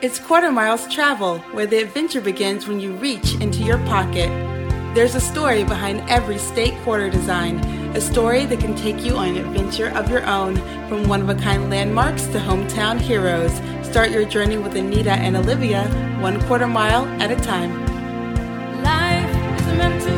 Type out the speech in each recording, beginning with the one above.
It's Quarter Miles Travel, where the adventure begins when you reach into your pocket. There's a story behind every state quarter design, a story that can take you on an adventure of your own, from one of a kind landmarks to hometown heroes. Start your journey with Anita and Olivia, one quarter mile at a time. Life is meant to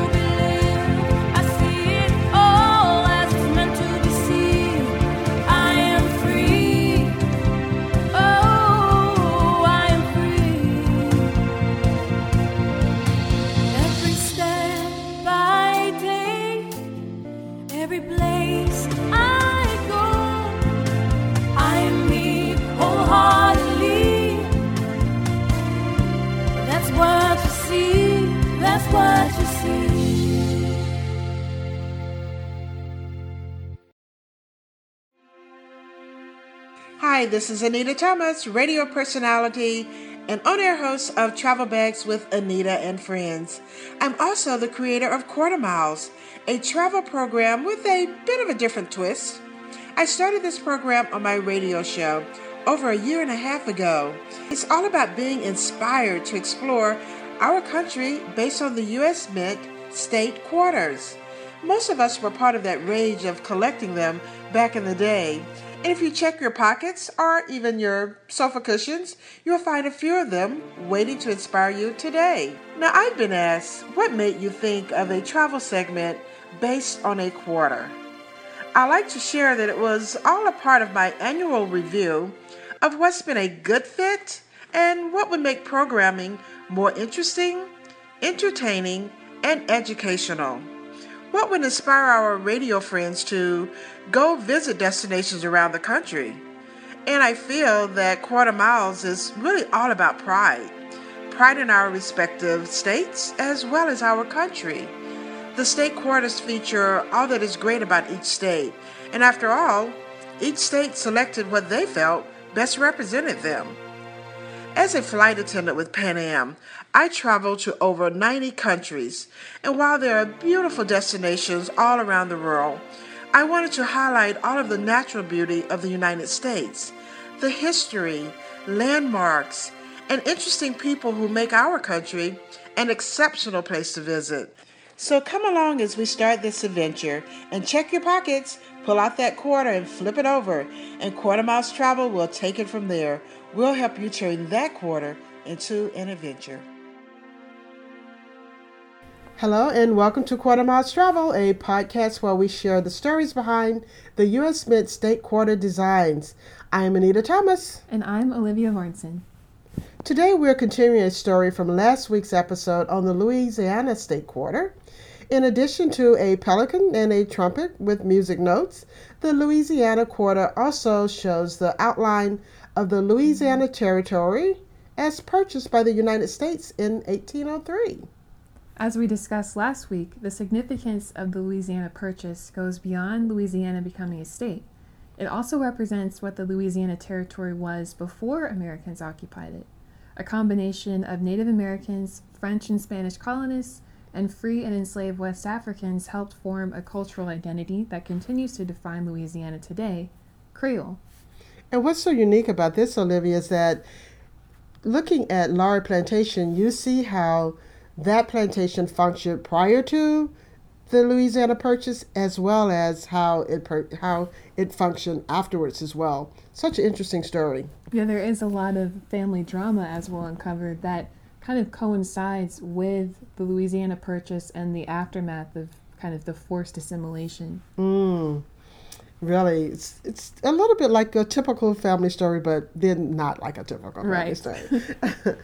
Hi, this is Anita Thomas, radio personality and on air host of Travel Bags with Anita and Friends. I'm also the creator of Quarter Miles, a travel program with a bit of a different twist. I started this program on my radio show over a year and a half ago. It's all about being inspired to explore our country based on the U.S. Mint state quarters. Most of us were part of that rage of collecting them back in the day. If you check your pockets or even your sofa cushions, you'll find a few of them waiting to inspire you today. Now, I've been asked what made you think of a travel segment based on a quarter. I like to share that it was all a part of my annual review of what's been a good fit and what would make programming more interesting, entertaining, and educational. What would inspire our radio friends to go visit destinations around the country? And I feel that Quarter Miles is really all about pride pride in our respective states as well as our country. The state quarters feature all that is great about each state, and after all, each state selected what they felt best represented them. As a flight attendant with Pan Am, I travel to over 90 countries, and while there are beautiful destinations all around the world, I wanted to highlight all of the natural beauty of the United States, the history, landmarks, and interesting people who make our country an exceptional place to visit. So come along as we start this adventure and check your pockets, pull out that quarter and flip it over, and Quarter Miles Travel will take it from there. We'll help you turn that quarter into an adventure. Hello, and welcome to Quarter Miles Travel, a podcast where we share the stories behind the U.S. Mint State Quarter designs. I am Anita Thomas. And I'm Olivia Hornson. Today we're continuing a story from last week's episode on the Louisiana State Quarter. In addition to a pelican and a trumpet with music notes, the Louisiana Quarter also shows the outline of the Louisiana Territory as purchased by the United States in 1803. As we discussed last week, the significance of the Louisiana Purchase goes beyond Louisiana becoming a state. It also represents what the Louisiana Territory was before Americans occupied it a combination of Native Americans, French and Spanish colonists, and free and enslaved West Africans helped form a cultural identity that continues to define Louisiana today Creole. And what's so unique about this, Olivia, is that looking at Laura Plantation, you see how that plantation functioned prior to the Louisiana Purchase, as well as how it per- how it functioned afterwards as well. Such an interesting story. Yeah, there is a lot of family drama, as we'll uncover, that kind of coincides with the Louisiana Purchase and the aftermath of kind of the forced assimilation. Mm. Really, it's it's a little bit like a typical family story, but then not like a typical family Right. story.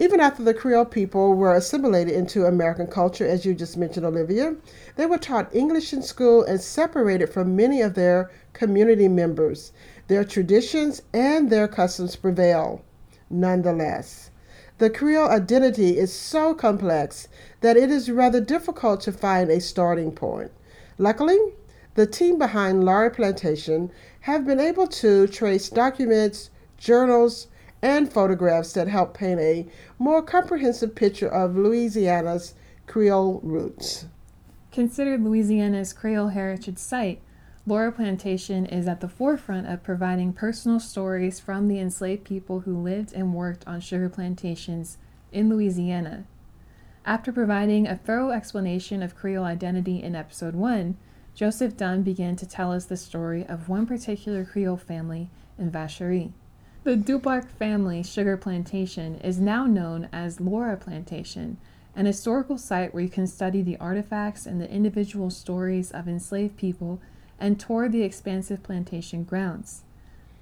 Even after the Creole people were assimilated into American culture, as you just mentioned, Olivia, they were taught English in school and separated from many of their community members. Their traditions and their customs prevail, nonetheless. The Creole identity is so complex that it is rather difficult to find a starting point. Luckily, the team behind Laura Plantation have been able to trace documents, journals, and photographs that help paint a more comprehensive picture of Louisiana's Creole roots. Considered Louisiana's Creole Heritage Site, Laura Plantation is at the forefront of providing personal stories from the enslaved people who lived and worked on sugar plantations in Louisiana. After providing a thorough explanation of Creole identity in episode 1, Joseph Dunn began to tell us the story of one particular Creole family in Vacherie. The Duparc family sugar plantation is now known as Laura Plantation, an historical site where you can study the artifacts and the individual stories of enslaved people and tour the expansive plantation grounds.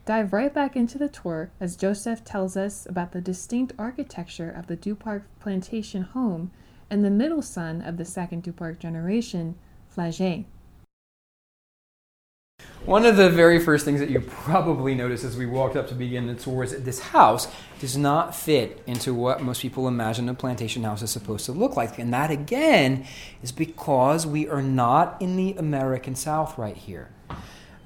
Dive right back into the tour as Joseph tells us about the distinct architecture of the Duparc plantation home and the middle son of the second Duparc generation, Flagy. One of the very first things that you probably noticed as we walked up to begin the tour is that this house does not fit into what most people imagine a plantation house is supposed to look like. And that, again, is because we are not in the American South right here.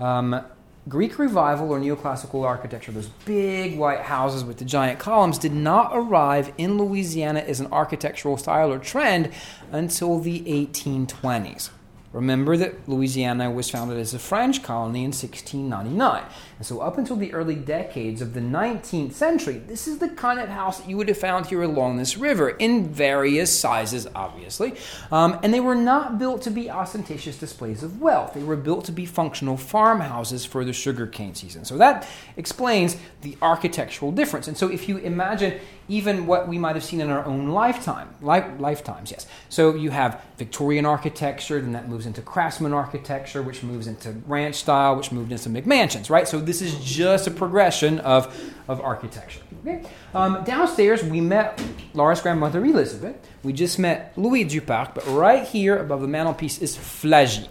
Um, Greek revival or neoclassical architecture, those big white houses with the giant columns, did not arrive in Louisiana as an architectural style or trend until the 1820s. Remember that Louisiana was founded as a French colony in 1699. And so, up until the early decades of the 19th century, this is the kind of house that you would have found here along this river in various sizes, obviously. Um, and they were not built to be ostentatious displays of wealth, they were built to be functional farmhouses for the sugarcane season. So, that explains the architectural difference. And so, if you imagine even what we might have seen in our own lifetime, lifetimes, yes. So, you have Victorian architecture, then that moves into Craftsman architecture, which moves into ranch style, which moved into McMansions, right? So this is just a progression of, of architecture. Okay? Um, downstairs, we met Laura's grandmother Elizabeth. We just met Louis Duparc, but right here above the mantelpiece is Flagy.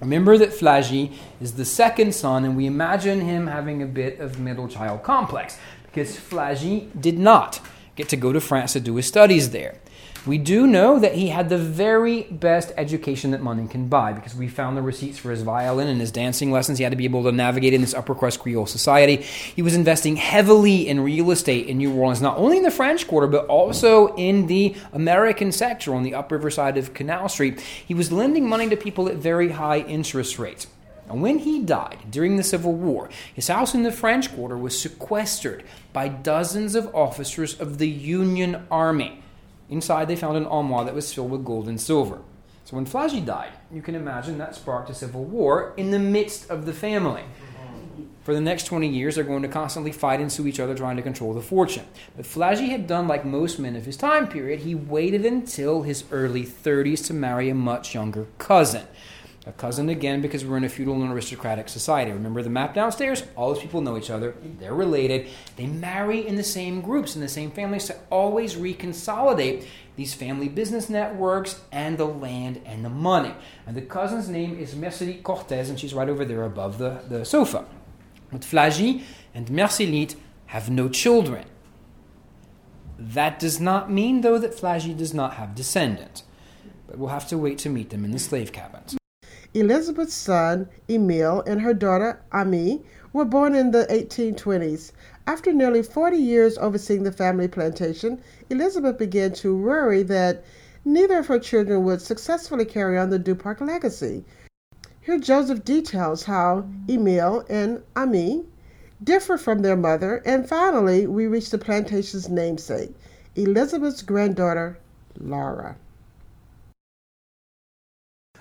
Remember that Flagy is the second son, and we imagine him having a bit of middle child complex because Flagy did not get to go to France to do his studies there. We do know that he had the very best education that money can buy because we found the receipts for his violin and his dancing lessons. He had to be able to navigate in this upper crust Creole society. He was investing heavily in real estate in New Orleans, not only in the French Quarter, but also in the American sector on the upriver side of Canal Street. He was lending money to people at very high interest rates. And when he died during the Civil War, his house in the French Quarter was sequestered by dozens of officers of the Union Army. Inside, they found an armoire that was filled with gold and silver. So when Flagy died, you can imagine that sparked a civil war in the midst of the family. For the next 20 years, they're going to constantly fight and sue each other trying to control the fortune. But Flagy had done like most men of his time period. He waited until his early 30s to marry a much younger cousin. A cousin again because we're in a feudal and aristocratic society. Remember the map downstairs? All those people know each other. They're related. They marry in the same groups, in the same families to always reconsolidate these family business networks and the land and the money. And the cousin's name is Mercelie Cortez, and she's right over there above the, the sofa. But Flagy and Mercelite have no children. That does not mean, though, that Flagy does not have descendants. But we'll have to wait to meet them in the slave cabins. Elizabeth's son, Emile, and her daughter, Ami, were born in the 1820s. After nearly 40 years overseeing the family plantation, Elizabeth began to worry that neither of her children would successfully carry on the Duparc legacy. Here Joseph details how Emile and Ami differ from their mother, and finally we reach the plantation's namesake, Elizabeth's granddaughter, Laura.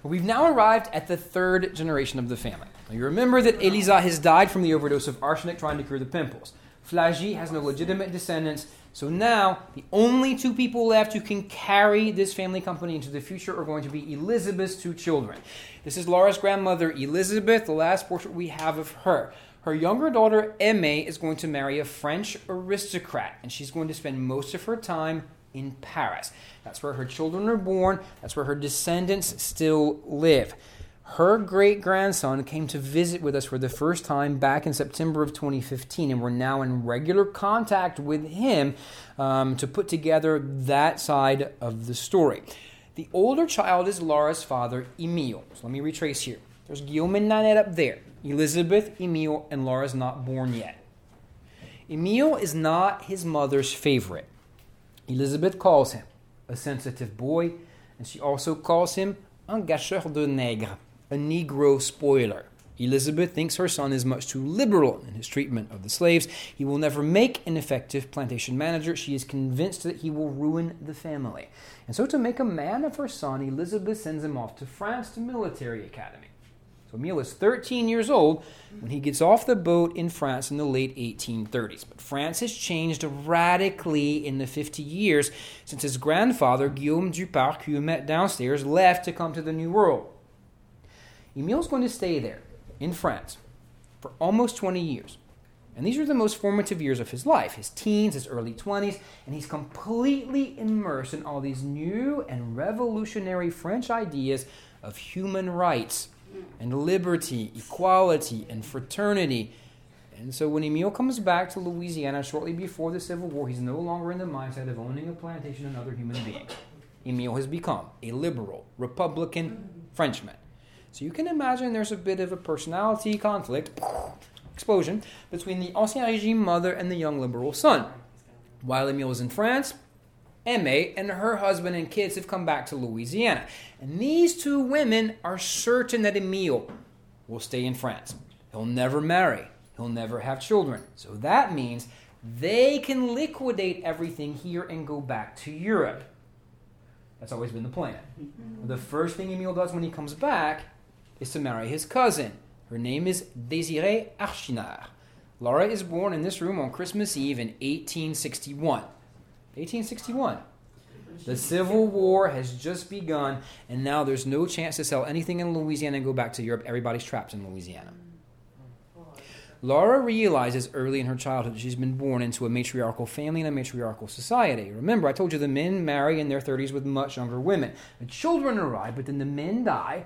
We've now arrived at the third generation of the family. Now you remember that Elisa has died from the overdose of arsenic trying to cure the pimples. Flagy has no legitimate descendants, so now the only two people left who can carry this family company into the future are going to be Elizabeth's two children. This is Laura's grandmother, Elizabeth, the last portrait we have of her. Her younger daughter, Aimee, is going to marry a French aristocrat, and she's going to spend most of her time in Paris. That's where her children are born, that's where her descendants still live. Her great grandson came to visit with us for the first time back in September of 2015, and we're now in regular contact with him um, to put together that side of the story. The older child is Laura's father, Emile. So let me retrace here. There's Guillaume and Nanette up there. Elizabeth, Emile, and Laura's not born yet. Emile is not his mother's favorite. Elizabeth calls him a sensitive boy, and she also calls him un gâcheur de nègre, a Negro spoiler. Elizabeth thinks her son is much too liberal in his treatment of the slaves. He will never make an effective plantation manager. She is convinced that he will ruin the family. And so, to make a man of her son, Elizabeth sends him off to France to military academy. So Emile is 13 years old when he gets off the boat in France in the late 1830s. But France has changed radically in the 50 years since his grandfather, Guillaume Duparc, who you met downstairs, left to come to the New World. Emile's going to stay there in France for almost 20 years. And these are the most formative years of his life, his teens, his early 20s, and he's completely immersed in all these new and revolutionary French ideas of human rights and liberty, equality, and fraternity. And so when Emile comes back to Louisiana shortly before the Civil War, he's no longer in the mindset of owning a plantation and other human beings. Emile has become a liberal, Republican Frenchman. So you can imagine there's a bit of a personality conflict, explosion, between the Ancien Regime mother and the young liberal son. While Emile is in France, Aimee and her husband and kids have come back to Louisiana. And these two women are certain that Emile will stay in France. He'll never marry, he'll never have children. So that means they can liquidate everything here and go back to Europe. That's always been the plan. Mm-hmm. The first thing Emile does when he comes back is to marry his cousin. Her name is Désirée Archinard. Laura is born in this room on Christmas Eve in 1861. 1861. The Civil War has just begun, and now there's no chance to sell anything in Louisiana and go back to Europe. Everybody's trapped in Louisiana. Laura realizes early in her childhood that she's been born into a matriarchal family and a matriarchal society. Remember, I told you the men marry in their 30s with much younger women. The children arrive, but then the men die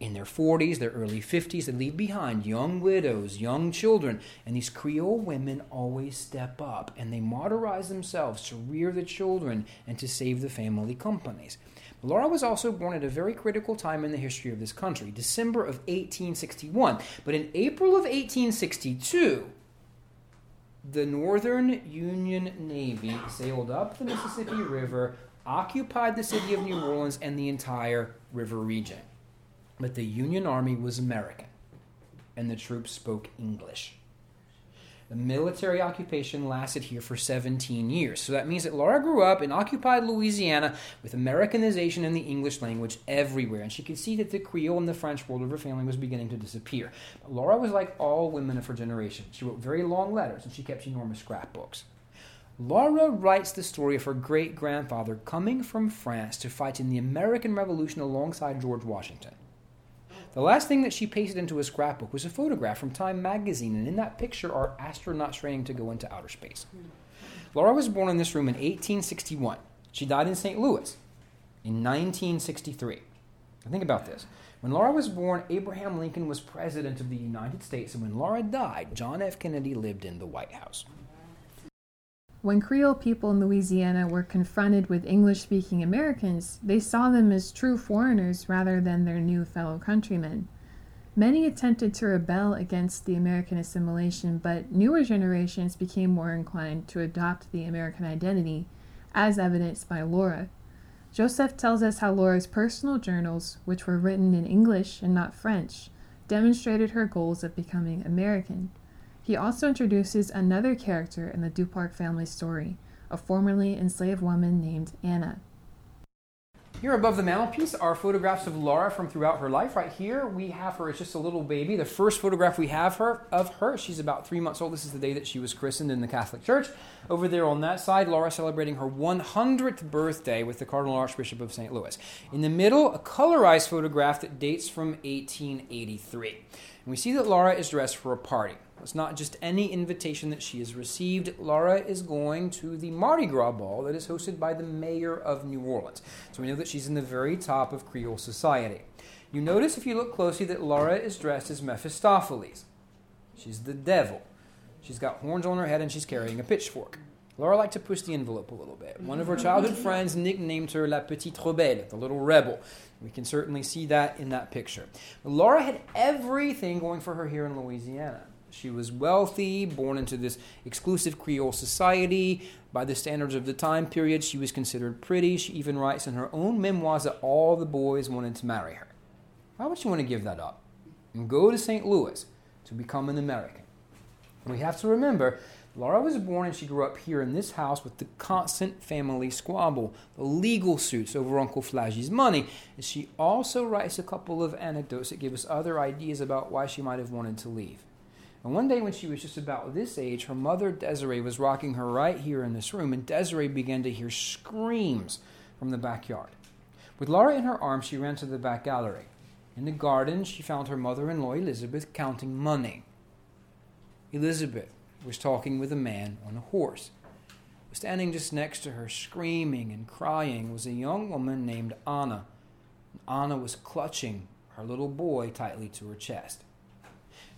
in their 40s, their early 50s. They leave behind young widows, young children. And these Creole women always step up and they martyrize themselves to rear the children and to save the family companies. Laura was also born at a very critical time in the history of this country, December of 1861. But in April of 1862, the Northern Union Navy sailed up the Mississippi River, occupied the city of New Orleans and the entire river region. But the Union Army was American, and the troops spoke English. The military occupation lasted here for 17 years. So that means that Laura grew up in occupied Louisiana with Americanization and the English language everywhere. And she could see that the Creole and the French world of her family was beginning to disappear. But Laura was like all women of her generation. She wrote very long letters and she kept enormous scrapbooks. Laura writes the story of her great grandfather coming from France to fight in the American Revolution alongside George Washington. The last thing that she pasted into a scrapbook was a photograph from Time magazine, and in that picture are astronauts training to go into outer space. Laura was born in this room in 1861. She died in St. Louis in 1963. Now think about this. When Laura was born, Abraham Lincoln was president of the United States, and when Laura died, John F. Kennedy lived in the White House. When Creole people in Louisiana were confronted with English speaking Americans, they saw them as true foreigners rather than their new fellow countrymen. Many attempted to rebel against the American assimilation, but newer generations became more inclined to adopt the American identity, as evidenced by Laura. Joseph tells us how Laura's personal journals, which were written in English and not French, demonstrated her goals of becoming American. He also introduces another character in the Duparc family story, a formerly enslaved woman named Anna. Here above the mantelpiece are photographs of Laura from throughout her life. Right here, we have her as just a little baby. The first photograph we have her of her, she's about three months old. This is the day that she was christened in the Catholic Church. Over there on that side, Laura celebrating her 100th birthday with the Cardinal Archbishop of St. Louis. In the middle, a colorized photograph that dates from 1883. And we see that Laura is dressed for a party. It's not just any invitation that she has received. Laura is going to the Mardi Gras ball that is hosted by the mayor of New Orleans. So we know that she's in the very top of Creole society. You notice if you look closely that Laura is dressed as Mephistopheles. She's the devil. She's got horns on her head and she's carrying a pitchfork. Laura liked to push the envelope a little bit. One of her childhood friends nicknamed her La Petite Rebelle, the little rebel. We can certainly see that in that picture. Laura had everything going for her here in Louisiana. She was wealthy, born into this exclusive Creole society. By the standards of the time period, she was considered pretty. She even writes in her own memoirs that all the boys wanted to marry her. Why would she want to give that up? and go to St. Louis to become an American. We have to remember Laura was born and she grew up here in this house with the constant family squabble, the legal suits over Uncle Flagy's money. And she also writes a couple of anecdotes that give us other ideas about why she might have wanted to leave. And one day when she was just about this age, her mother Desiree was rocking her right here in this room, and Desiree began to hear screams from the backyard. With Laura in her arms, she ran to the back gallery. In the garden, she found her mother in law, Elizabeth, counting money. Elizabeth was talking with a man on a horse. Standing just next to her, screaming and crying, was a young woman named Anna. Anna was clutching her little boy tightly to her chest.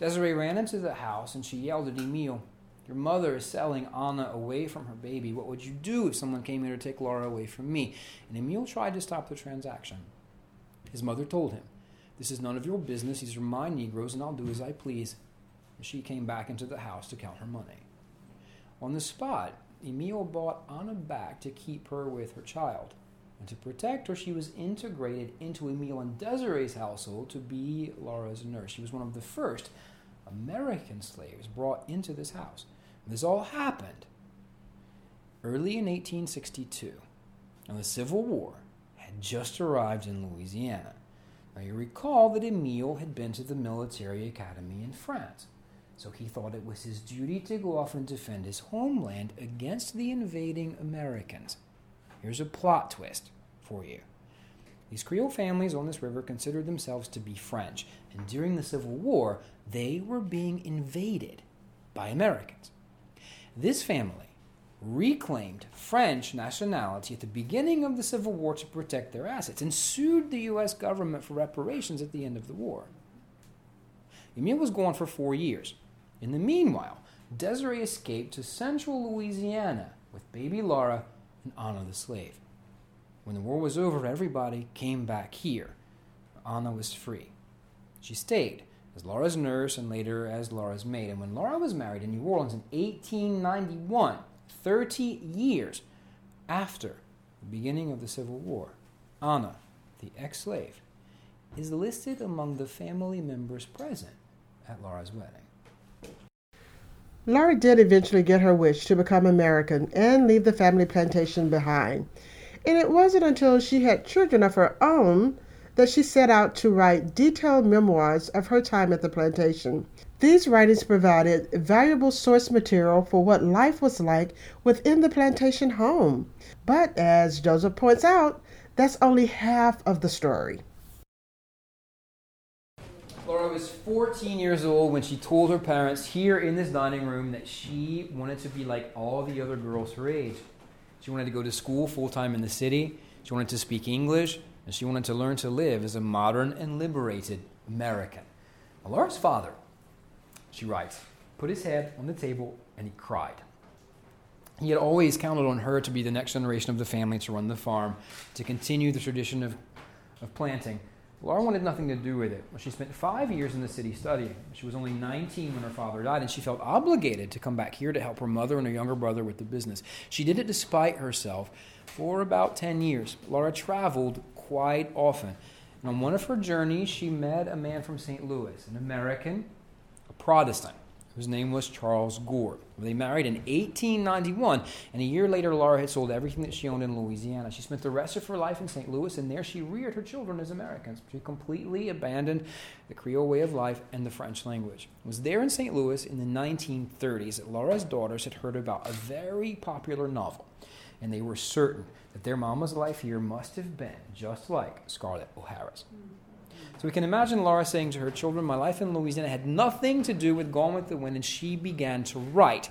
Desiree ran into the house and she yelled at Emile, Your mother is selling Anna away from her baby. What would you do if someone came here to take Laura away from me? And Emile tried to stop the transaction. His mother told him, This is none of your business. These are my Negroes, and I'll do as I please And she came back into the house to count her money. On the spot, Emile bought Anna back to keep her with her child. And to protect her, she was integrated into Emile and Desiree's household to be Laura's nurse. She was one of the first American slaves brought into this house. This all happened early in 1862, and the Civil War had just arrived in Louisiana. Now you recall that Emile had been to the military academy in France. So he thought it was his duty to go off and defend his homeland against the invading Americans. Here's a plot twist for you. These Creole families on this river considered themselves to be French, and during the Civil War, they were being invaded by Americans. This family reclaimed French nationality at the beginning of the Civil War to protect their assets and sued the U.S. government for reparations at the end of the war. Emile was gone for four years. In the meanwhile, Desiree escaped to central Louisiana with baby Laura and Anna the slave. When the war was over, everybody came back here. Anna was free. She stayed as Laura's nurse and later as Laura's maid. And when Laura was married in New Orleans in 1891, 30 years after the beginning of the Civil War, Anna, the ex slave, is listed among the family members present at Laura's wedding. Laura did eventually get her wish to become American and leave the family plantation behind. And it wasn't until she had children of her own that she set out to write detailed memoirs of her time at the plantation. These writings provided valuable source material for what life was like within the plantation home. But as Joseph points out, that's only half of the story. Laura was 14 years old when she told her parents here in this dining room that she wanted to be like all the other girls her age. She wanted to go to school full time in the city, she wanted to speak English, and she wanted to learn to live as a modern and liberated American. Laura's father, she writes, put his head on the table and he cried. He had always counted on her to be the next generation of the family to run the farm, to continue the tradition of, of planting. Laura wanted nothing to do with it. She spent five years in the city studying. She was only 19 when her father died, and she felt obligated to come back here to help her mother and her younger brother with the business. She did it despite herself for about 10 years. Laura traveled quite often. And on one of her journeys, she met a man from St. Louis, an American, a Protestant whose name was Charles Gore. They married in 1891, and a year later, Laura had sold everything that she owned in Louisiana. She spent the rest of her life in St. Louis, and there she reared her children as Americans. She completely abandoned the Creole way of life and the French language. It was there in St. Louis in the 1930s that Laura's daughters had heard about a very popular novel, and they were certain that their mama's life here must have been just like Scarlett O'Hara's. So we can imagine Laura saying to her children, My life in Louisiana had nothing to do with Gone with the Wind, and she began to write.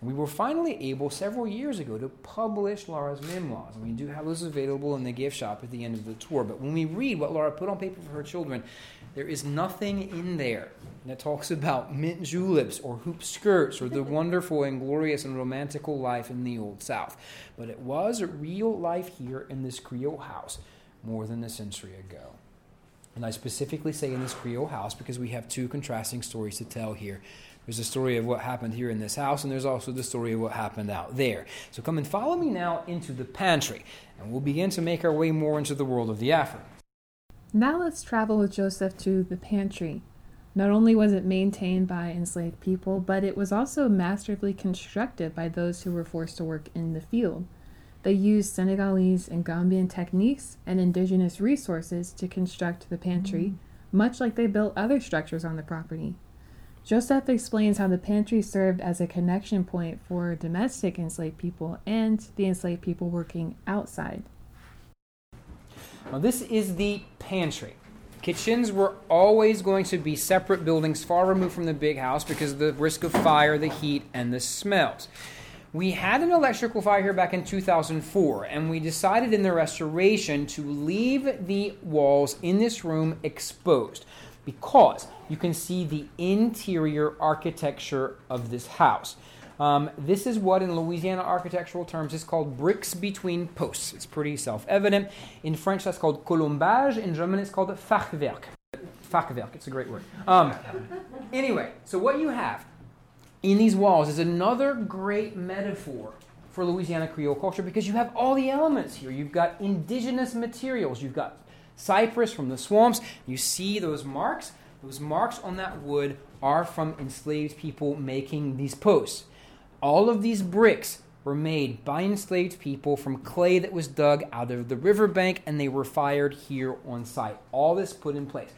And we were finally able, several years ago, to publish Laura's memoirs. And we do have those available in the gift shop at the end of the tour. But when we read what Laura put on paper for her children, there is nothing in there that talks about mint juleps or hoop skirts or the wonderful and glorious and romantical life in the Old South. But it was real life here in this Creole house more than a century ago. And I specifically say in this Creole house because we have two contrasting stories to tell here. There's a story of what happened here in this house, and there's also the story of what happened out there. So come and follow me now into the pantry, and we'll begin to make our way more into the world of the African. Now let's travel with Joseph to the pantry. Not only was it maintained by enslaved people, but it was also masterfully constructed by those who were forced to work in the field. They used Senegalese and Gambian techniques and indigenous resources to construct the pantry, mm. much like they built other structures on the property. Joseph explains how the pantry served as a connection point for domestic enslaved people and the enslaved people working outside. Now, this is the pantry. Kitchens were always going to be separate buildings far removed from the big house because of the risk of fire, the heat, and the smells. We had an electrical fire here back in 2004, and we decided in the restoration to leave the walls in this room exposed because you can see the interior architecture of this house. Um, this is what, in Louisiana architectural terms, is called bricks between posts. It's pretty self evident. In French, that's called colombage. In German, it's called Fachwerk. Fachwerk, it's a great word. Um, anyway, so what you have in these walls is another great metaphor for Louisiana Creole culture because you have all the elements here. You've got indigenous materials, you've got cypress from the swamps. You see those marks? Those marks on that wood are from enslaved people making these posts. All of these bricks were made by enslaved people from clay that was dug out of the riverbank and they were fired here on site. All this put in place.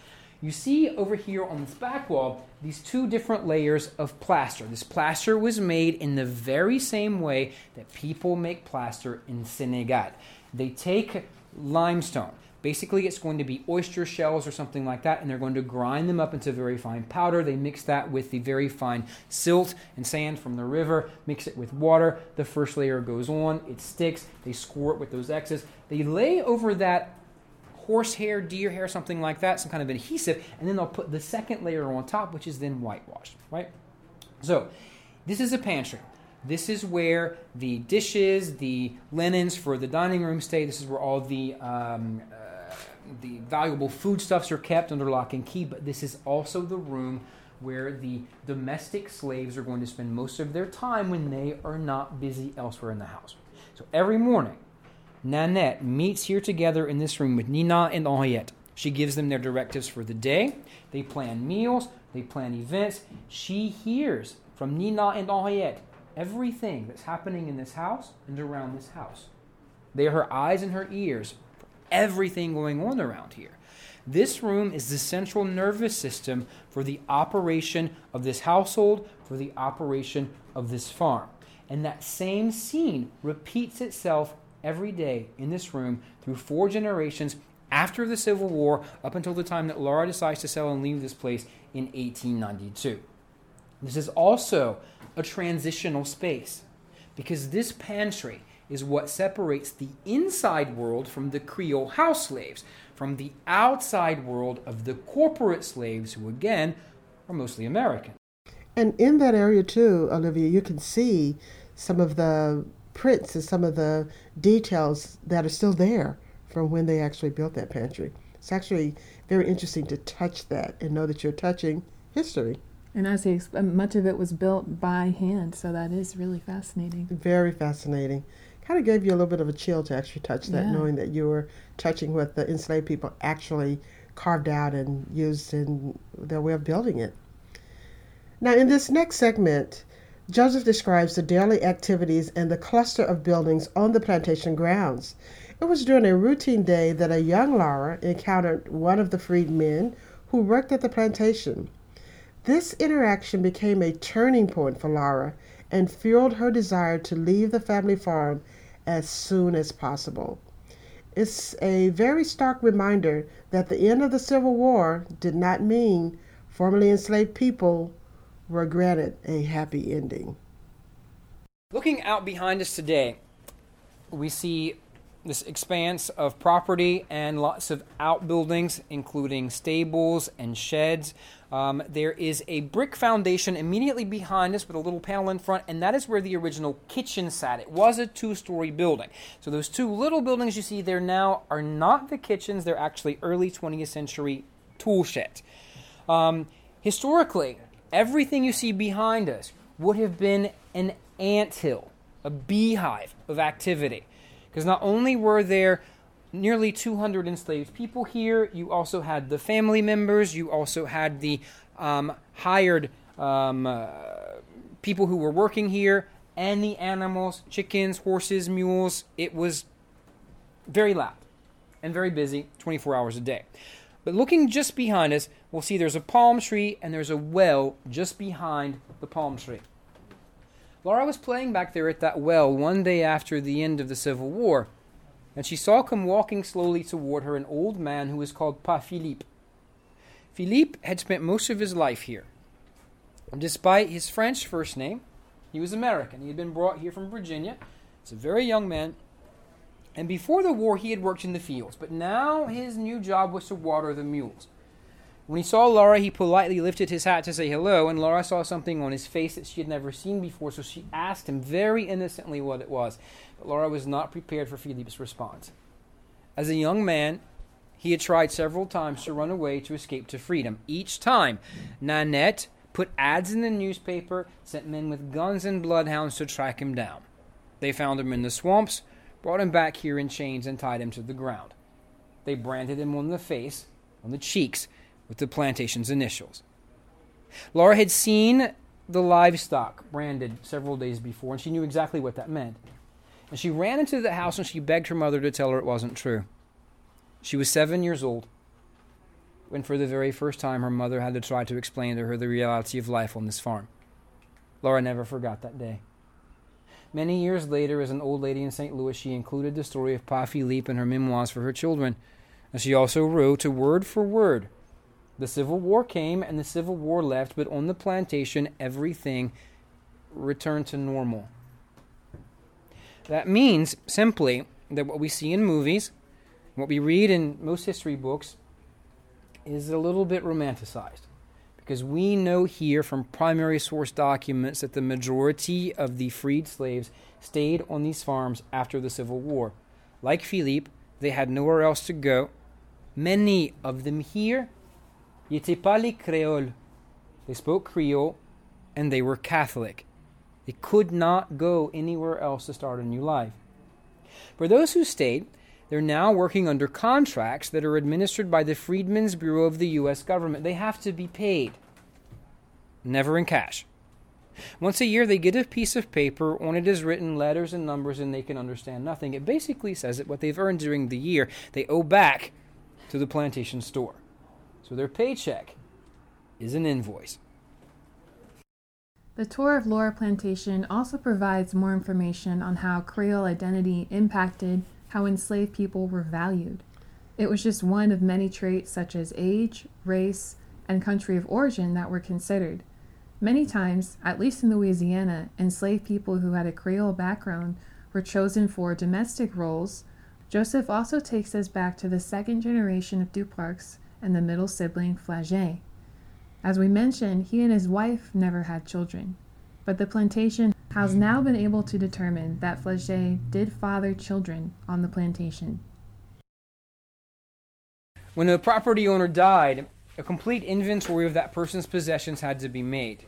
You see over here on this back wall these two different layers of plaster. This plaster was made in the very same way that people make plaster in Senegal. They take limestone. Basically, it's going to be oyster shells or something like that, and they're going to grind them up into very fine powder. They mix that with the very fine silt and sand from the river, mix it with water. The first layer goes on, it sticks. They score it with those X's. They lay over that horsehair, deer hair, something like that, some kind of adhesive, and then they'll put the second layer on top, which is then whitewashed, right? So, this is a pantry. This is where the dishes, the linens for the dining room stay. This is where all the um, uh, the valuable foodstuffs are kept under lock and key. But this is also the room where the domestic slaves are going to spend most of their time when they are not busy elsewhere in the house. So every morning, Nanette meets here together in this room with Nina and Henriette. She gives them their directives for the day. They plan meals, they plan events. She hears from Nina and Henriette everything that's happening in this house and around this house. They are her eyes and her ears for everything going on around here. This room is the central nervous system for the operation of this household, for the operation of this farm. And that same scene repeats itself every day in this room through four generations after the Civil War up until the time that Laura decides to sell and leave this place in 1892. This is also a transitional space because this pantry is what separates the inside world from the Creole house slaves, from the outside world of the corporate slaves, who again are mostly American. And in that area too, Olivia, you can see some of the prints and some of the details that are still there from when they actually built that pantry. It's actually very interesting to touch that and know that you're touching history. And as he uh, much of it was built by hand, so that is really fascinating. Very fascinating. Kind of gave you a little bit of a chill to actually touch that, Yeah. knowing that you were touching what the enslaved people actually carved out and used in their way of building it. Now, in this next segment, Joseph describes the daily activities and the cluster of buildings on the plantation grounds. It was during a routine day that a young Laura encountered one of the freed men who worked at the plantation. This interaction became a turning point for Laura and fueled her desire to leave the family farm as soon as possible. It's a very stark reminder that the end of the Civil War did not mean formerly enslaved people were granted a happy ending. Looking out behind us today, we see this expanse of property and lots of outbuildings, including stables and sheds. Um, there is a brick foundation immediately behind us with a little panel in front, and that is where the original kitchen sat. It was a two story building. So, those two little buildings you see there now are not the kitchens, they're actually early 20th century tool sheds. Um, historically, everything you see behind us would have been an anthill, a beehive of activity. Because not only were there nearly 200 enslaved people here, you also had the family members, you also had the um, hired um, uh, people who were working here and the animals chickens, horses, mules. It was very loud and very busy 24 hours a day. But looking just behind us, we'll see there's a palm tree and there's a well just behind the palm tree. Laura was playing back there at that well one day after the end of the Civil War, and she saw come walking slowly toward her an old man who was called Pa Philippe. Philippe had spent most of his life here. Despite his French first name, he was American. He had been brought here from Virginia. He's a very young man. And before the war, he had worked in the fields, but now his new job was to water the mules. When he saw Laura, he politely lifted his hat to say hello, and Laura saw something on his face that she had never seen before, so she asked him very innocently what it was. But Laura was not prepared for Philippe's response. As a young man, he had tried several times to run away to escape to freedom. Each time, Nanette put ads in the newspaper, sent men with guns and bloodhounds to track him down. They found him in the swamps, brought him back here in chains, and tied him to the ground. They branded him on the face, on the cheeks, with the plantation's initials. Laura had seen the livestock branded several days before, and she knew exactly what that meant. And she ran into the house and she begged her mother to tell her it wasn't true. She was seven years old when, for the very first time, her mother had to try to explain to her the reality of life on this farm. Laura never forgot that day. Many years later, as an old lady in St. Louis, she included the story of Pa Philippe in her memoirs for her children. And she also wrote, word for word, the Civil War came and the Civil War left, but on the plantation, everything returned to normal. That means simply that what we see in movies, what we read in most history books, is a little bit romanticized. Because we know here from primary source documents that the majority of the freed slaves stayed on these farms after the Civil War. Like Philippe, they had nowhere else to go. Many of them here They spoke Creole and they were Catholic. They could not go anywhere else to start a new life. For those who stayed, they're now working under contracts that are administered by the Freedmen's Bureau of the U.S. government. They have to be paid, never in cash. Once a year, they get a piece of paper. On it is written letters and numbers, and they can understand nothing. It basically says that what they've earned during the year, they owe back to the plantation store. So their paycheck is an invoice. The tour of Laura Plantation also provides more information on how Creole identity impacted how enslaved people were valued. It was just one of many traits such as age, race, and country of origin that were considered. Many times, at least in Louisiana, enslaved people who had a Creole background were chosen for domestic roles. Joseph also takes us back to the second generation of Duparcs and the middle sibling Flagy. As we mentioned, he and his wife never had children, but the plantation has now been able to determine that Flagy did father children on the plantation. When a property owner died, a complete inventory of that person's possessions had to be made.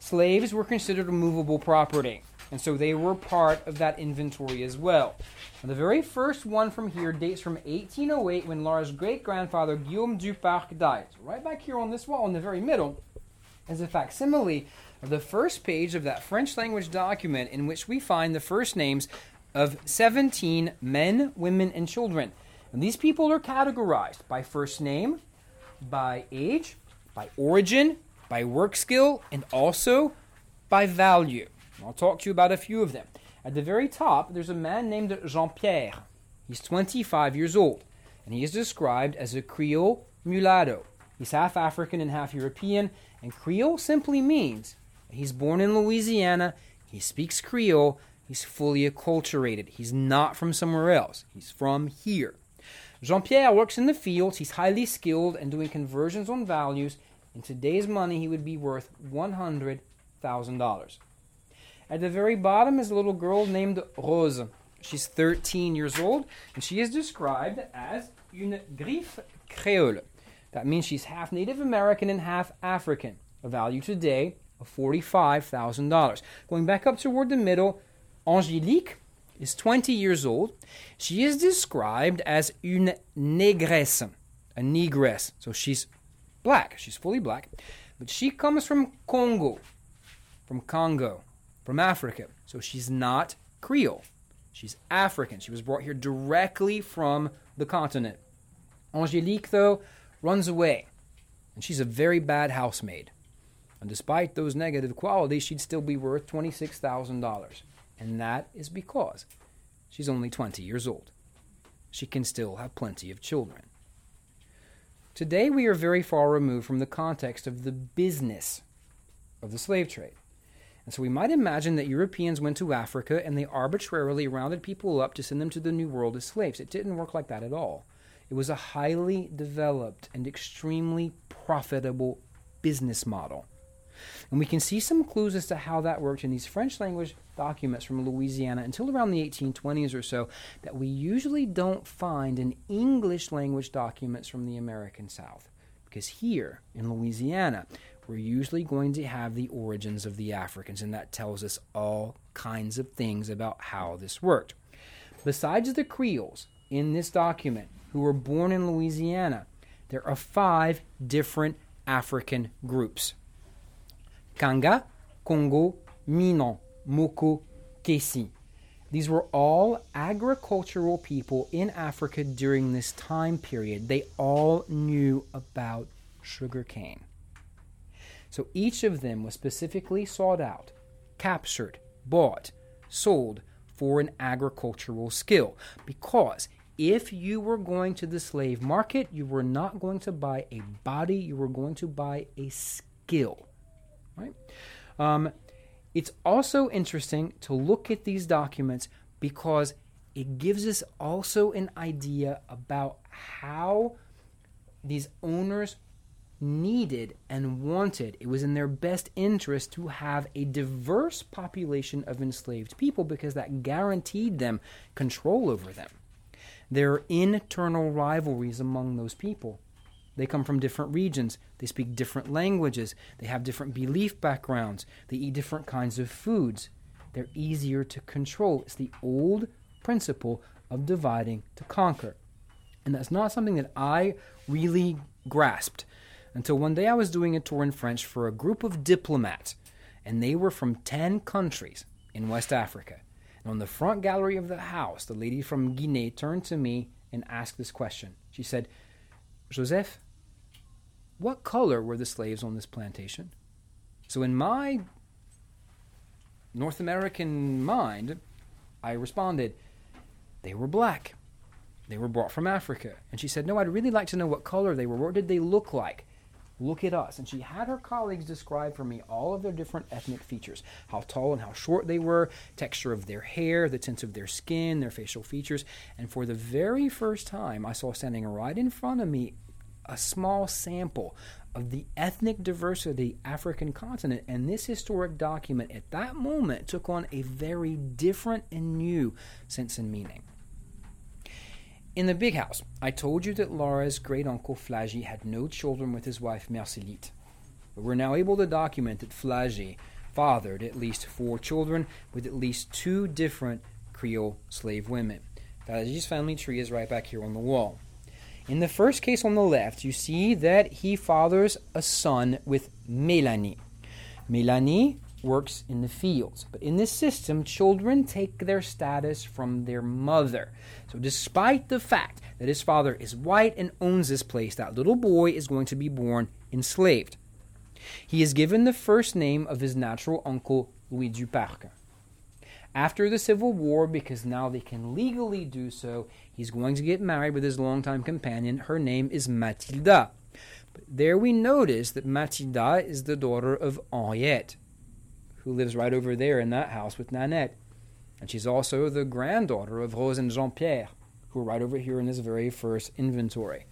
Slaves were considered movable property, and so they were part of that inventory as well. And the very first one from here dates from 1808 when Laura's great grandfather Guillaume Duparc died. So right back here on this wall in the very middle is a facsimile of the first page of that French language document in which we find the first names of 17 men, women, and children. And these people are categorized by first name, by age, by origin, by work skill, and also by value. I'll talk to you about a few of them. At the very top, there's a man named Jean Pierre. He's 25 years old, and he is described as a Creole mulatto. He's half African and half European, and Creole simply means he's born in Louisiana, he speaks Creole, he's fully acculturated. He's not from somewhere else, he's from here. Jean Pierre works in the fields, he's highly skilled and doing conversions on values. In today's money, he would be worth $100,000. At the very bottom is a little girl named Rose. She's 13 years old, and she is described as une griffe créole. That means she's half Native American and half African. A value today of $45,000. Going back up toward the middle, Angélique is 20 years old. She is described as une négresse, a negress. So she's black. She's fully black. But she comes from Congo, from Congo, from Africa. So she's not Creole. She's African. She was brought here directly from the continent. Angelique, though, runs away. And she's a very bad housemaid. And despite those negative qualities, she'd still be worth $26,000. And that is because she's only 20 years old. She can still have plenty of children. Today, we are very far removed from the context of the business of the slave trade. And so we might imagine that Europeans went to Africa and they arbitrarily rounded people up to send them to the New World as slaves. It didn't work like that at all. It was a highly developed and extremely profitable business model. And we can see some clues as to how that worked in these French language documents from Louisiana until around the 1820s or so that we usually don't find in English language documents from the American South. Because here in Louisiana, we're usually going to have the origins of the Africans, and that tells us all kinds of things about how this worked. Besides the Creoles in this document who were born in Louisiana, there are five different African groups. Kanga, Congo, Minon, Moko, Kesi. These were all agricultural people in Africa during this time period. They all knew about sugarcane. So each of them was specifically sought out, captured, bought, sold for an agricultural skill. Because if you were going to the slave market, you were not going to buy a body, you were going to buy a skill. Right? Um, it's also interesting to look at these documents because it gives us also an idea about how these owners needed and wanted. It was in their best interest to have a diverse population of enslaved people because that guaranteed them control over them. There are internal rivalries among those people. They come from different regions. They speak different languages. They have different belief backgrounds. They eat different kinds of foods. They're easier to control. It's the old principle of dividing to conquer. And that's not something that I really grasped until one day I was doing a tour in French for a group of diplomats, and they were from 10 countries in West Africa. And on the front gallery of the house, the lady from Guinea turned to me and asked this question. She said, Joseph, what color were the slaves on this plantation? So, in my North American mind, I responded, they were black. They were brought from Africa. And she said, No, I'd really like to know what color they were. What did they look like? Look at us. And she had her colleagues describe for me all of their different ethnic features how tall and how short they were, texture of their hair, the tint of their skin, their facial features. And for the very first time, I saw standing right in front of me a small sample of the ethnic diversity of the African continent. And this historic document at that moment took on a very different and new sense and meaning. In the big house, I told you that Laura's great uncle Flagy had no children with his wife Mercelite. But we're now able to document that Flagy fathered at least four children with at least two different Creole slave women. Flagy's family tree is right back here on the wall. In the first case on the left, you see that he fathers a son with Melanie. Melanie works in the fields. But in this system, children take their status from their mother. So, despite the fact that his father is white and owns this place, that little boy is going to be born enslaved. He is given the first name of his natural uncle, Louis Duparc. After the Civil War, because now they can legally do so, he's going to get married with his longtime companion. Her name is Matilda. But there we notice that Matilda is the daughter of Henriette who lives right over there in that house with Nanette. And she's also the granddaughter of Rose and Jean Pierre, who are right over here in this very first inventory.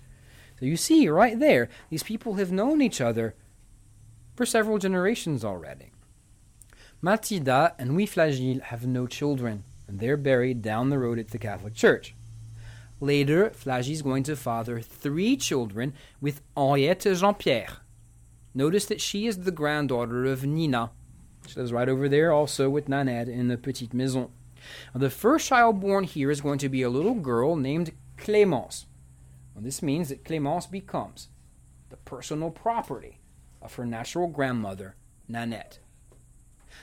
So you see, right there, these people have known each other for several generations already. Matilda and Louis Flagy have no children, and they're buried down the road at the Catholic Church. Later, Flagy is going to father three children with Henriette Jean Pierre. Notice that she is the granddaughter of Nina, she lives right over there also with Nanette in the Petite Maison. Now, the first child born here is going to be a little girl named Clémence. Well, this means that Clémence becomes the personal property of her natural grandmother, Nanette.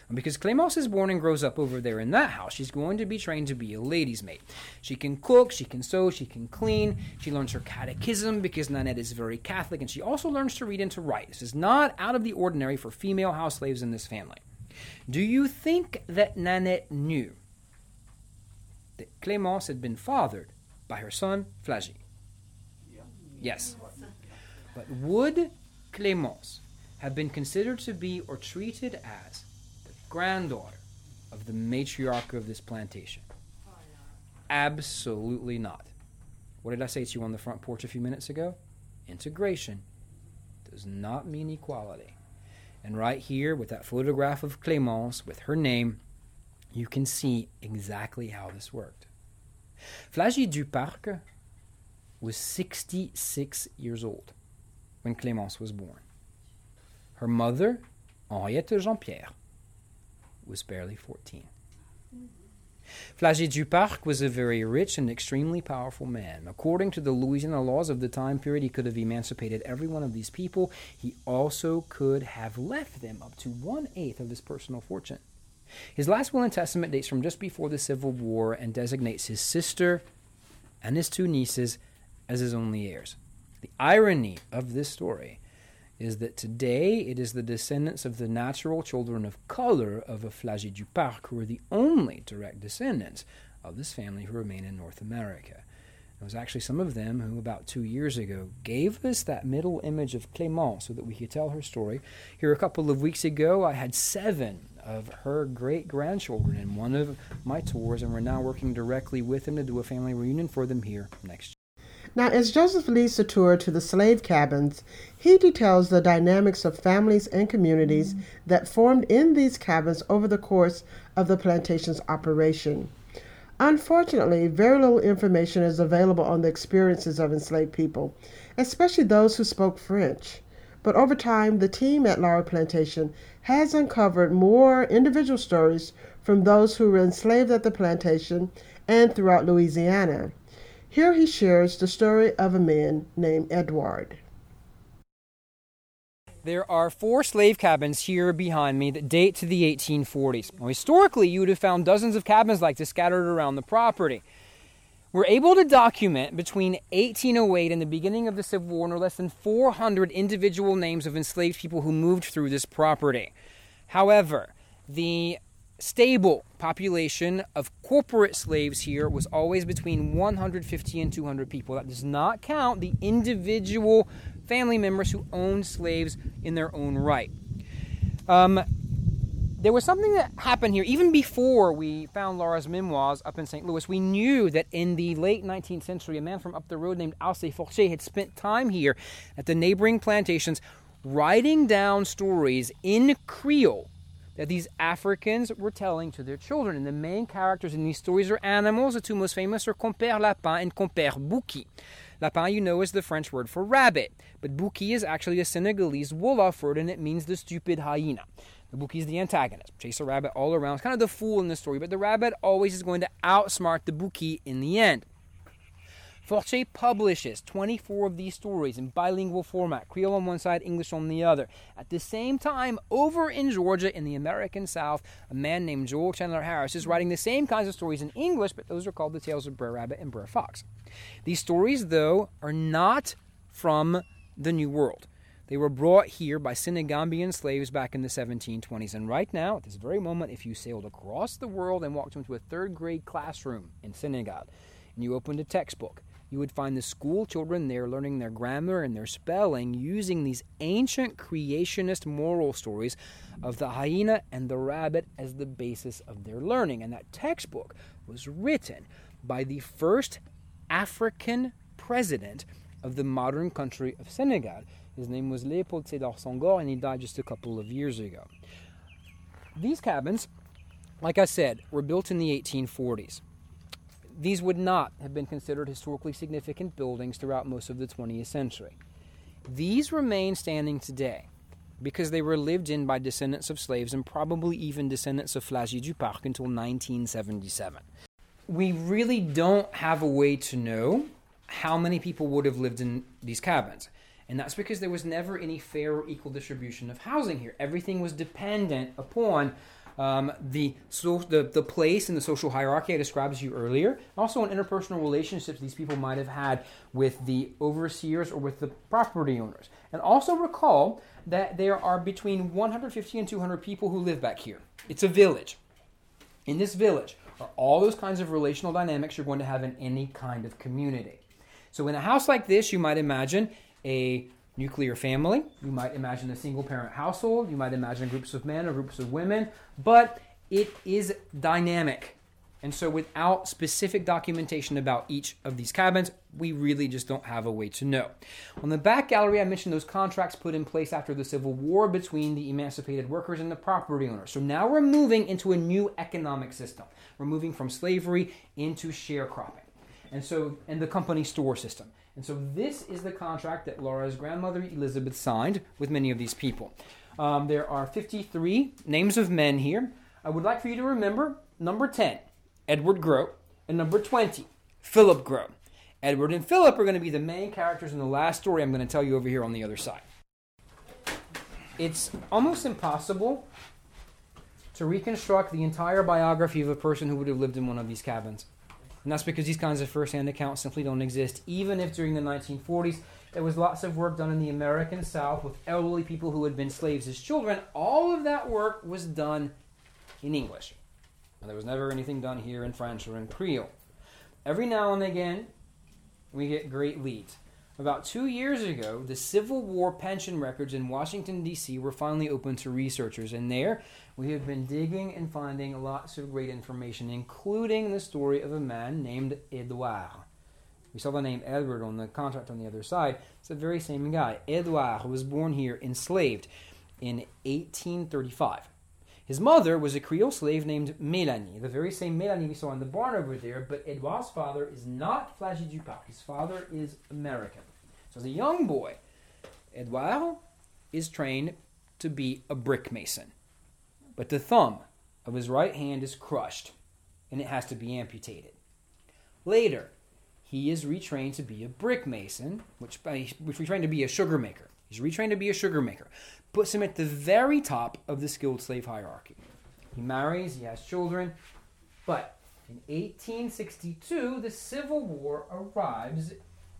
And because Clémence is born and grows up over there in that house, she's going to be trained to be a lady's maid. She can cook, she can sew, she can clean. She learns her catechism because Nanette is very Catholic, and she also learns to read and to write. This is not out of the ordinary for female house slaves in this family. Do you think that Nanette knew that Clémence had been fathered by her son Flagy? Yes. But would Clémence have been considered to be or treated as the granddaughter of the matriarch of this plantation? Absolutely not. What did I say to you on the front porch a few minutes ago? Integration does not mean equality. And right here, with that photograph of Clémence with her name, you can see exactly how this worked. Flagy Duparc was 66 years old when Clémence was born. Her mother, Henriette Jean Pierre, was barely 14. Flagy Duparc was a very rich and extremely powerful man. According to the Louisiana laws of the time period, he could have emancipated every one of these people. He also could have left them up to one eighth of his personal fortune. His last will and testament dates from just before the Civil War and designates his sister and his two nieces as his only heirs. The irony of this story is that today it is the descendants of the natural children of color of a Flagy Duparc who are the only direct descendants of this family who remain in North America. It was actually some of them who, about two years ago, gave us that middle image of Clémence so that we could tell her story. Here, a couple of weeks ago, I had seven of her great grandchildren in one of my tours, and we're now working directly with them to do a family reunion for them here next year. Now, as Joseph leads the tour to the slave cabins, he details the dynamics of families and communities that formed in these cabins over the course of the plantation's operation. Unfortunately, very little information is available on the experiences of enslaved people, especially those who spoke French. But over time, the team at Laura Plantation has uncovered more individual stories from those who were enslaved at the plantation and throughout Louisiana. Here he shares the story of a man named Edward. There are four slave cabins here behind me that date to the 1840s. Now, historically, you would have found dozens of cabins like this scattered around the property. We're able to document between 1808 and the beginning of the Civil War no less than 400 individual names of enslaved people who moved through this property. However, the stable population of corporate slaves here was always between 150 and 200 people. That does not count the individual family members who owned slaves in their own right. Um, there was something that happened here even before we found Laura's memoirs up in St. Louis. We knew that in the late 19th century, a man from up the road named Alcée Fortier had spent time here at the neighboring plantations writing down stories in Creole that these Africans were telling to their children. And the main characters in these stories are animals. The two most famous are Compère Lapin and Compère Bouki. Lapin, you know, is the French word for rabbit, but Bouki is actually a Senegalese Wolof word and it means the stupid hyena. The Bouki is the antagonist. Chase a rabbit all around. It's kind of the fool in the story, but the rabbit always is going to outsmart the Bouki in the end. Fortier publishes 24 of these stories in bilingual format, Creole on one side, English on the other. At the same time, over in Georgia, in the American South, a man named Joel Chandler Harris is writing the same kinds of stories in English, but those are called the Tales of Brer Rabbit and Brer Fox. These stories, though, are not from the New World. They were brought here by Senegambian slaves back in the 1720s. And right now, at this very moment, if you sailed across the world and walked into a third grade classroom in Senegal and you opened a textbook, you would find the school children there learning their grammar and their spelling using these ancient creationist moral stories of the hyena and the rabbit as the basis of their learning. And that textbook was written by the first African president of the modern country of Senegal. His name was Leopold Sédar Senghor, and he died just a couple of years ago. These cabins, like I said, were built in the 1840s. These would not have been considered historically significant buildings throughout most of the 20th century. These remain standing today because they were lived in by descendants of slaves and probably even descendants of Flagy Duparc until 1977. We really don't have a way to know how many people would have lived in these cabins. And that's because there was never any fair or equal distribution of housing here. Everything was dependent upon um, the, so, the the place and the social hierarchy I described to you earlier. Also, in interpersonal relationships these people might have had with the overseers or with the property owners. And also recall that there are between 150 and 200 people who live back here. It's a village. In this village are all those kinds of relational dynamics you're going to have in any kind of community. So, in a house like this, you might imagine a nuclear family. You might imagine a single parent household. You might imagine groups of men or groups of women, but it is dynamic. And so, without specific documentation about each of these cabins, we really just don't have a way to know. On the back gallery, I mentioned those contracts put in place after the Civil War between the emancipated workers and the property owners. So now we're moving into a new economic system. We're moving from slavery into sharecropping. And so, and the company store system. And so, this is the contract that Laura's grandmother Elizabeth signed with many of these people. Um, there are 53 names of men here. I would like for you to remember number 10, Edward Grow, and number 20, Philip Grow. Edward and Philip are going to be the main characters in the last story I'm going to tell you over here on the other side. It's almost impossible to reconstruct the entire biography of a person who would have lived in one of these cabins. And that's because these kinds of first-hand accounts simply don't exist. Even if during the 1940s there was lots of work done in the American South with elderly people who had been slaves as children, all of that work was done in English. And there was never anything done here in French or in Creole. Every now and again, we get great leads. About two years ago, the Civil War pension records in Washington, D.C. were finally open to researchers, and there we have been digging and finding lots of great information, including the story of a man named Edouard. We saw the name Edward on the contract on the other side. It's the very same guy. Edouard was born here enslaved in 1835. His mother was a Creole slave named Mélanie, the very same Mélanie we saw in the barn over there, but Edouard's father is not Flagy Duparc. His father is American. So as a young boy, Edouard is trained to be a brick mason. But the thumb of his right hand is crushed, and it has to be amputated. Later, he is retrained to be a brick mason, which, uh, which retrained to be a sugar maker. He's retrained to be a sugar maker. Puts him at the very top of the skilled slave hierarchy. He marries, he has children, but in 1862, the Civil War arrives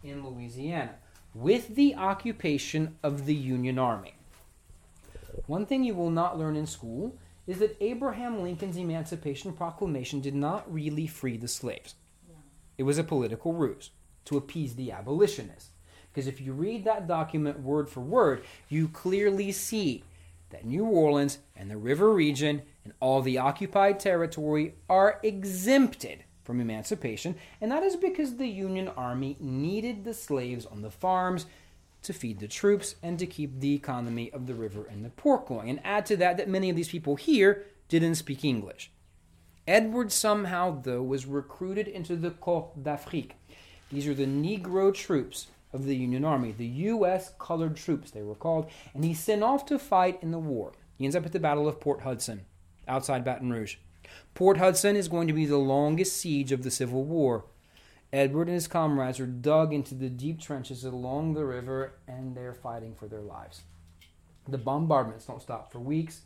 in Louisiana with the occupation of the Union Army. One thing you will not learn in school is that Abraham Lincoln's Emancipation Proclamation did not really free the slaves. It was a political ruse to appease the abolitionists. Because if you read that document word for word, you clearly see that New Orleans and the river region and all the occupied territory are exempted from emancipation, and that is because the Union Army needed the slaves on the farms to feed the troops and to keep the economy of the river and the port going. And add to that that many of these people here didn't speak English. Edward somehow, though, was recruited into the Corps d'Afrique. These are the Negro troops of the Union Army, the U.S. colored troops, they were called, and he's sent off to fight in the war. He ends up at the Battle of Port Hudson, outside Baton Rouge. Port Hudson is going to be the longest siege of the Civil War. Edward and his comrades are dug into the deep trenches along the river, and they're fighting for their lives. The bombardments don't stop for weeks.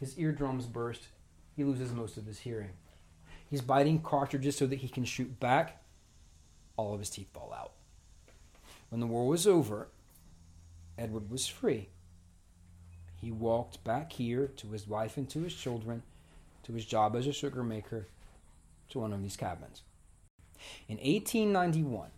His eardrums burst. He loses most of his hearing. He's biting cartridges so that he can shoot back. All of his teeth fall out. When the war was over, Edward was free. He walked back here to his wife and to his children, to his job as a sugar maker, to one of these cabins. In 1891,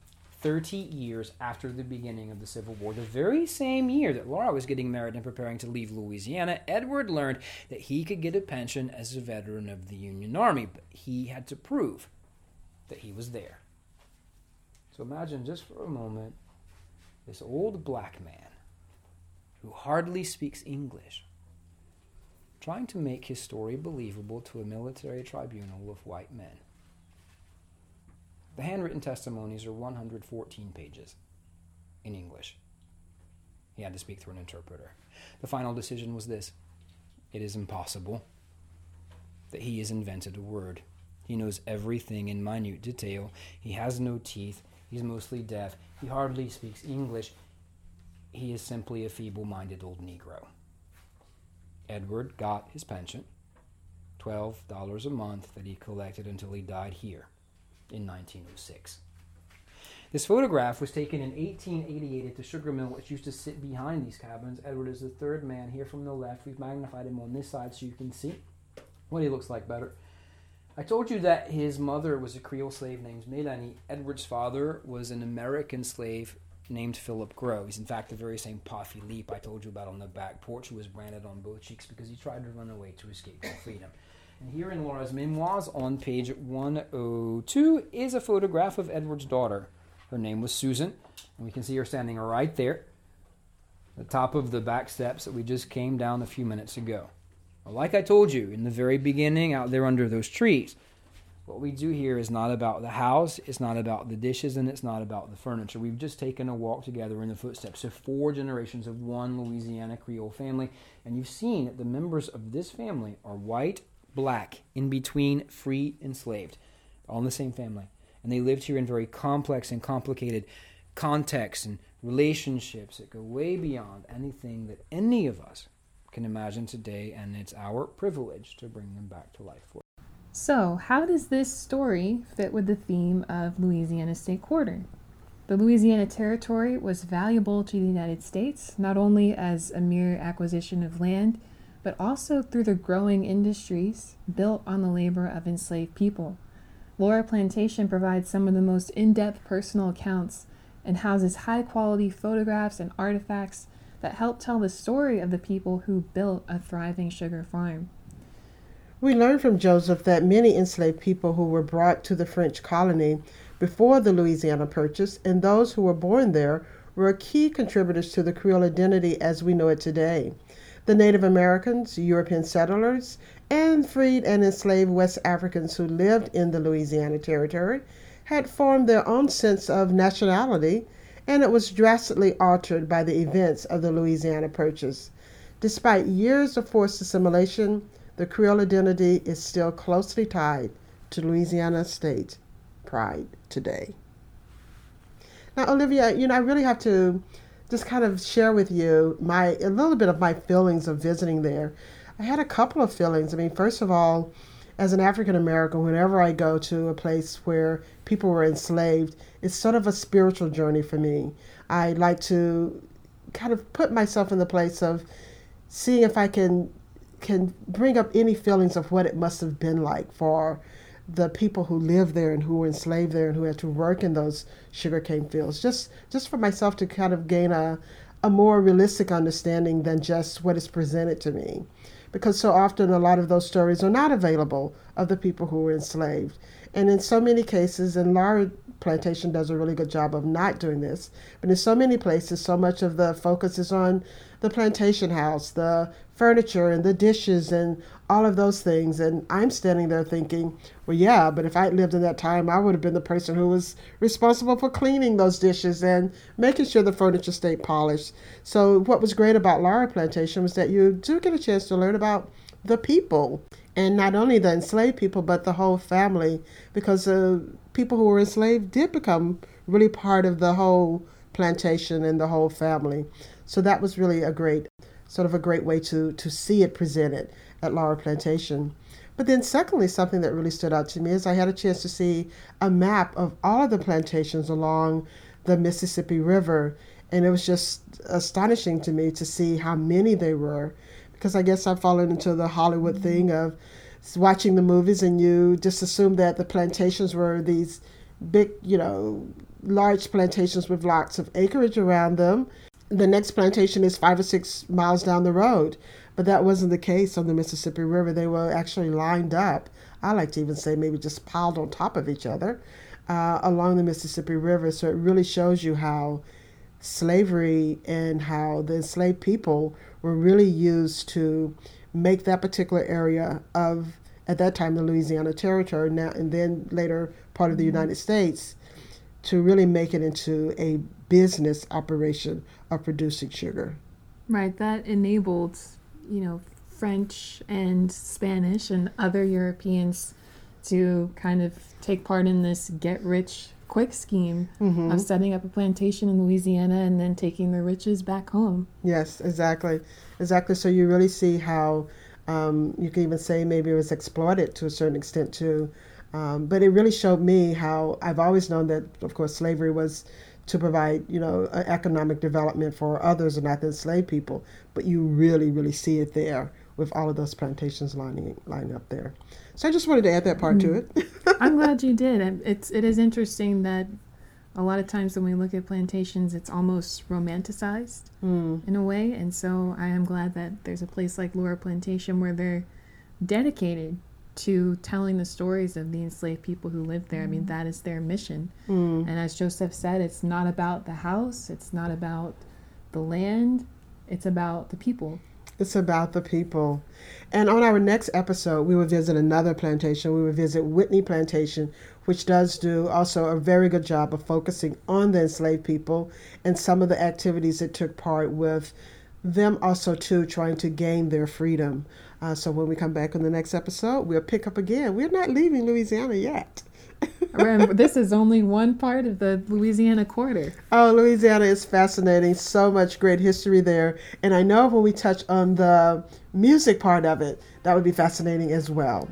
30 years after the beginning of the Civil War, the very same year that Laura was getting married and preparing to leave Louisiana, Edward learned that he could get a pension as a veteran of the Union Army, but he had to prove that he was there. So imagine just for a moment this old black man who hardly speaks English trying to make his story believable to a military tribunal of white men. The handwritten testimonies are 114 pages in English. He had to speak through an interpreter. The final decision was this it is impossible that he has invented a word. He knows everything in minute detail. He has no teeth. He's mostly deaf. He hardly speaks English. he is simply a feeble minded old Negro. Edward got his pension, $12 a month that he collected until he died here in 1906. This photograph was taken in 1888 at the sugar mill, which used to sit behind these cabins. Edward is the third man here from the left. We've magnified him on this side so you can see what he looks like better. I told you that his mother was a Creole slave named Melanie. Edward's father was an American slave named Philip Grow. He's in fact the very same Pa Philippe I told you about on the back porch who was branded on both cheeks because he tried to run away to escape from freedom. And here in Laura's memoirs on page 102 is a photograph of Edward's daughter. Her name was Susan, and we can see her standing right there, the top of the back steps that we just came down a few minutes ago. Well, like I told you in the very beginning, out there under those trees, what we do here is not about the house, it's not about the dishes, and it's not about the furniture. We've just taken a walk together in the footsteps of four generations of one Louisiana Creole family, and you've seen that the members of this family are white, black, in between, free, enslaved, all in the same family. And they lived here in very complex and complicated contexts and relationships that go way beyond anything that any of us can imagine today, and it's our privilege to bring them back to life for. So, how does this story fit with the theme of Louisiana State Quarter? The Louisiana Territory was valuable to the United States, not only as a mere acquisition of land, but also through the growing industries built on the labor of enslaved people. Laura Plantation provides some of the most in depth personal accounts and houses high quality photographs and artifacts that help tell the story of the people who built a thriving sugar farm. We learn from Joseph that many enslaved people who were brought to the French colony before the Louisiana Purchase and those who were born there were key contributors to the Creole identity as we know it today. The Native Americans, European settlers, and freed and enslaved West Africans who lived in the Louisiana Territory had formed their own sense of nationality, and it was drastically altered by the events of the Louisiana Purchase. Despite years of forced assimilation, the Creole identity is still closely tied to Louisiana state pride today. Now, Olivia, you know, I really have to just kind of share with you my a little bit of my feelings of visiting there. I had a couple of feelings. I mean, first of all, as an African American, whenever I go to a place where people were enslaved, it's sort of a spiritual journey for me. I like to kind of put myself in the place of seeing if I can can bring up any feelings of what it must have been like for the people who lived there and who were enslaved there and who had to work in those sugarcane fields. Just just for myself to kind of gain a a more realistic understanding than just what is presented to me. Because so often a lot of those stories are not available of the people who were enslaved. And in so many cases, and Laura Plantation does a really good job of not doing this, but in so many places, so much of the focus is on the plantation house, the furniture, and the dishes, and all of those things. And I'm standing there thinking, well, yeah, but if I lived in that time, I would have been the person who was responsible for cleaning those dishes and making sure the furniture stayed polished. So, what was great about Laura Plantation was that you do get a chance to learn about the people and not only the enslaved people but the whole family because the people who were enslaved did become really part of the whole plantation and the whole family. So that was really a great sort of a great way to to see it presented at Laura Plantation. But then secondly something that really stood out to me is I had a chance to see a map of all of the plantations along the Mississippi River. And it was just astonishing to me to see how many there were. Because I guess I've fallen into the Hollywood thing of watching the movies and you just assume that the plantations were these big, you know, large plantations with lots of acreage around them. The next plantation is five or six miles down the road, but that wasn't the case on the Mississippi River. They were actually lined up. I like to even say maybe just piled on top of each other uh, along the Mississippi River. So it really shows you how slavery and how the enslaved people were really used to make that particular area of at that time the Louisiana Territory now and then later part of the mm-hmm. United States to really make it into a business operation of producing sugar. Right, that enabled, you know, French and Spanish and other Europeans to kind of take part in this get rich quick scheme Mm-hmm. of setting up a plantation in Louisiana and then taking the riches back home. Yes, exactly, exactly. So you really see how um, you can even say maybe it was exploited to a certain extent too. Um, but it really showed me how I've always known that, of course, slavery was to provide, you know, economic development for others and not the enslaved people. But you really, really see it there with all of those plantations lining lining up there. So I just wanted to add that part to it. I'm glad you did. It's it is interesting that a lot of times when we look at plantations, it's almost romanticized Mm. in a way. And so I am glad that there's a place like Laura Plantation where they're dedicated to telling the stories of the enslaved people who lived there. I mean, that is their mission. Mm. And as Joseph said, it's not about the house, it's not about the land, it's about the people. It's about the people. And on our next episode, we will visit another plantation. We will visit Whitney Plantation, which does do also a very good job of focusing on the enslaved people and some of the activities that took part with them also too trying to gain their freedom. Uh, so when we come back on the next episode, we'll pick up again. We're not leaving Louisiana yet. Remember, this is only one part of the Louisiana quarter. Oh, Louisiana is fascinating. So much great history there. And I know when we touch on the music part of it, that would be fascinating as well.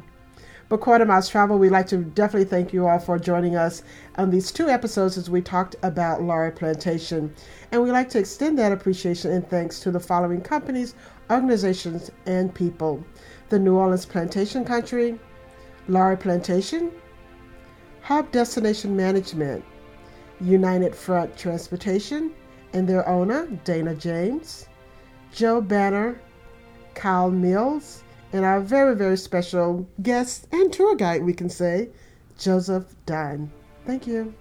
But Quarter Miles Travel, we'd like to definitely thank you all for joining us on these two episodes as we talked about Laura Plantation. And we'd like to extend that appreciation and thanks to the following companies, organizations, and people the New Orleans Plantation Country, Laura Plantation, Hub Destination Management, United Front Transportation, and their owner, Dana James, Joe Banner, Kyle Mills, and our very, very special guest and tour guide, we can say, Joseph Dunn. Thank you.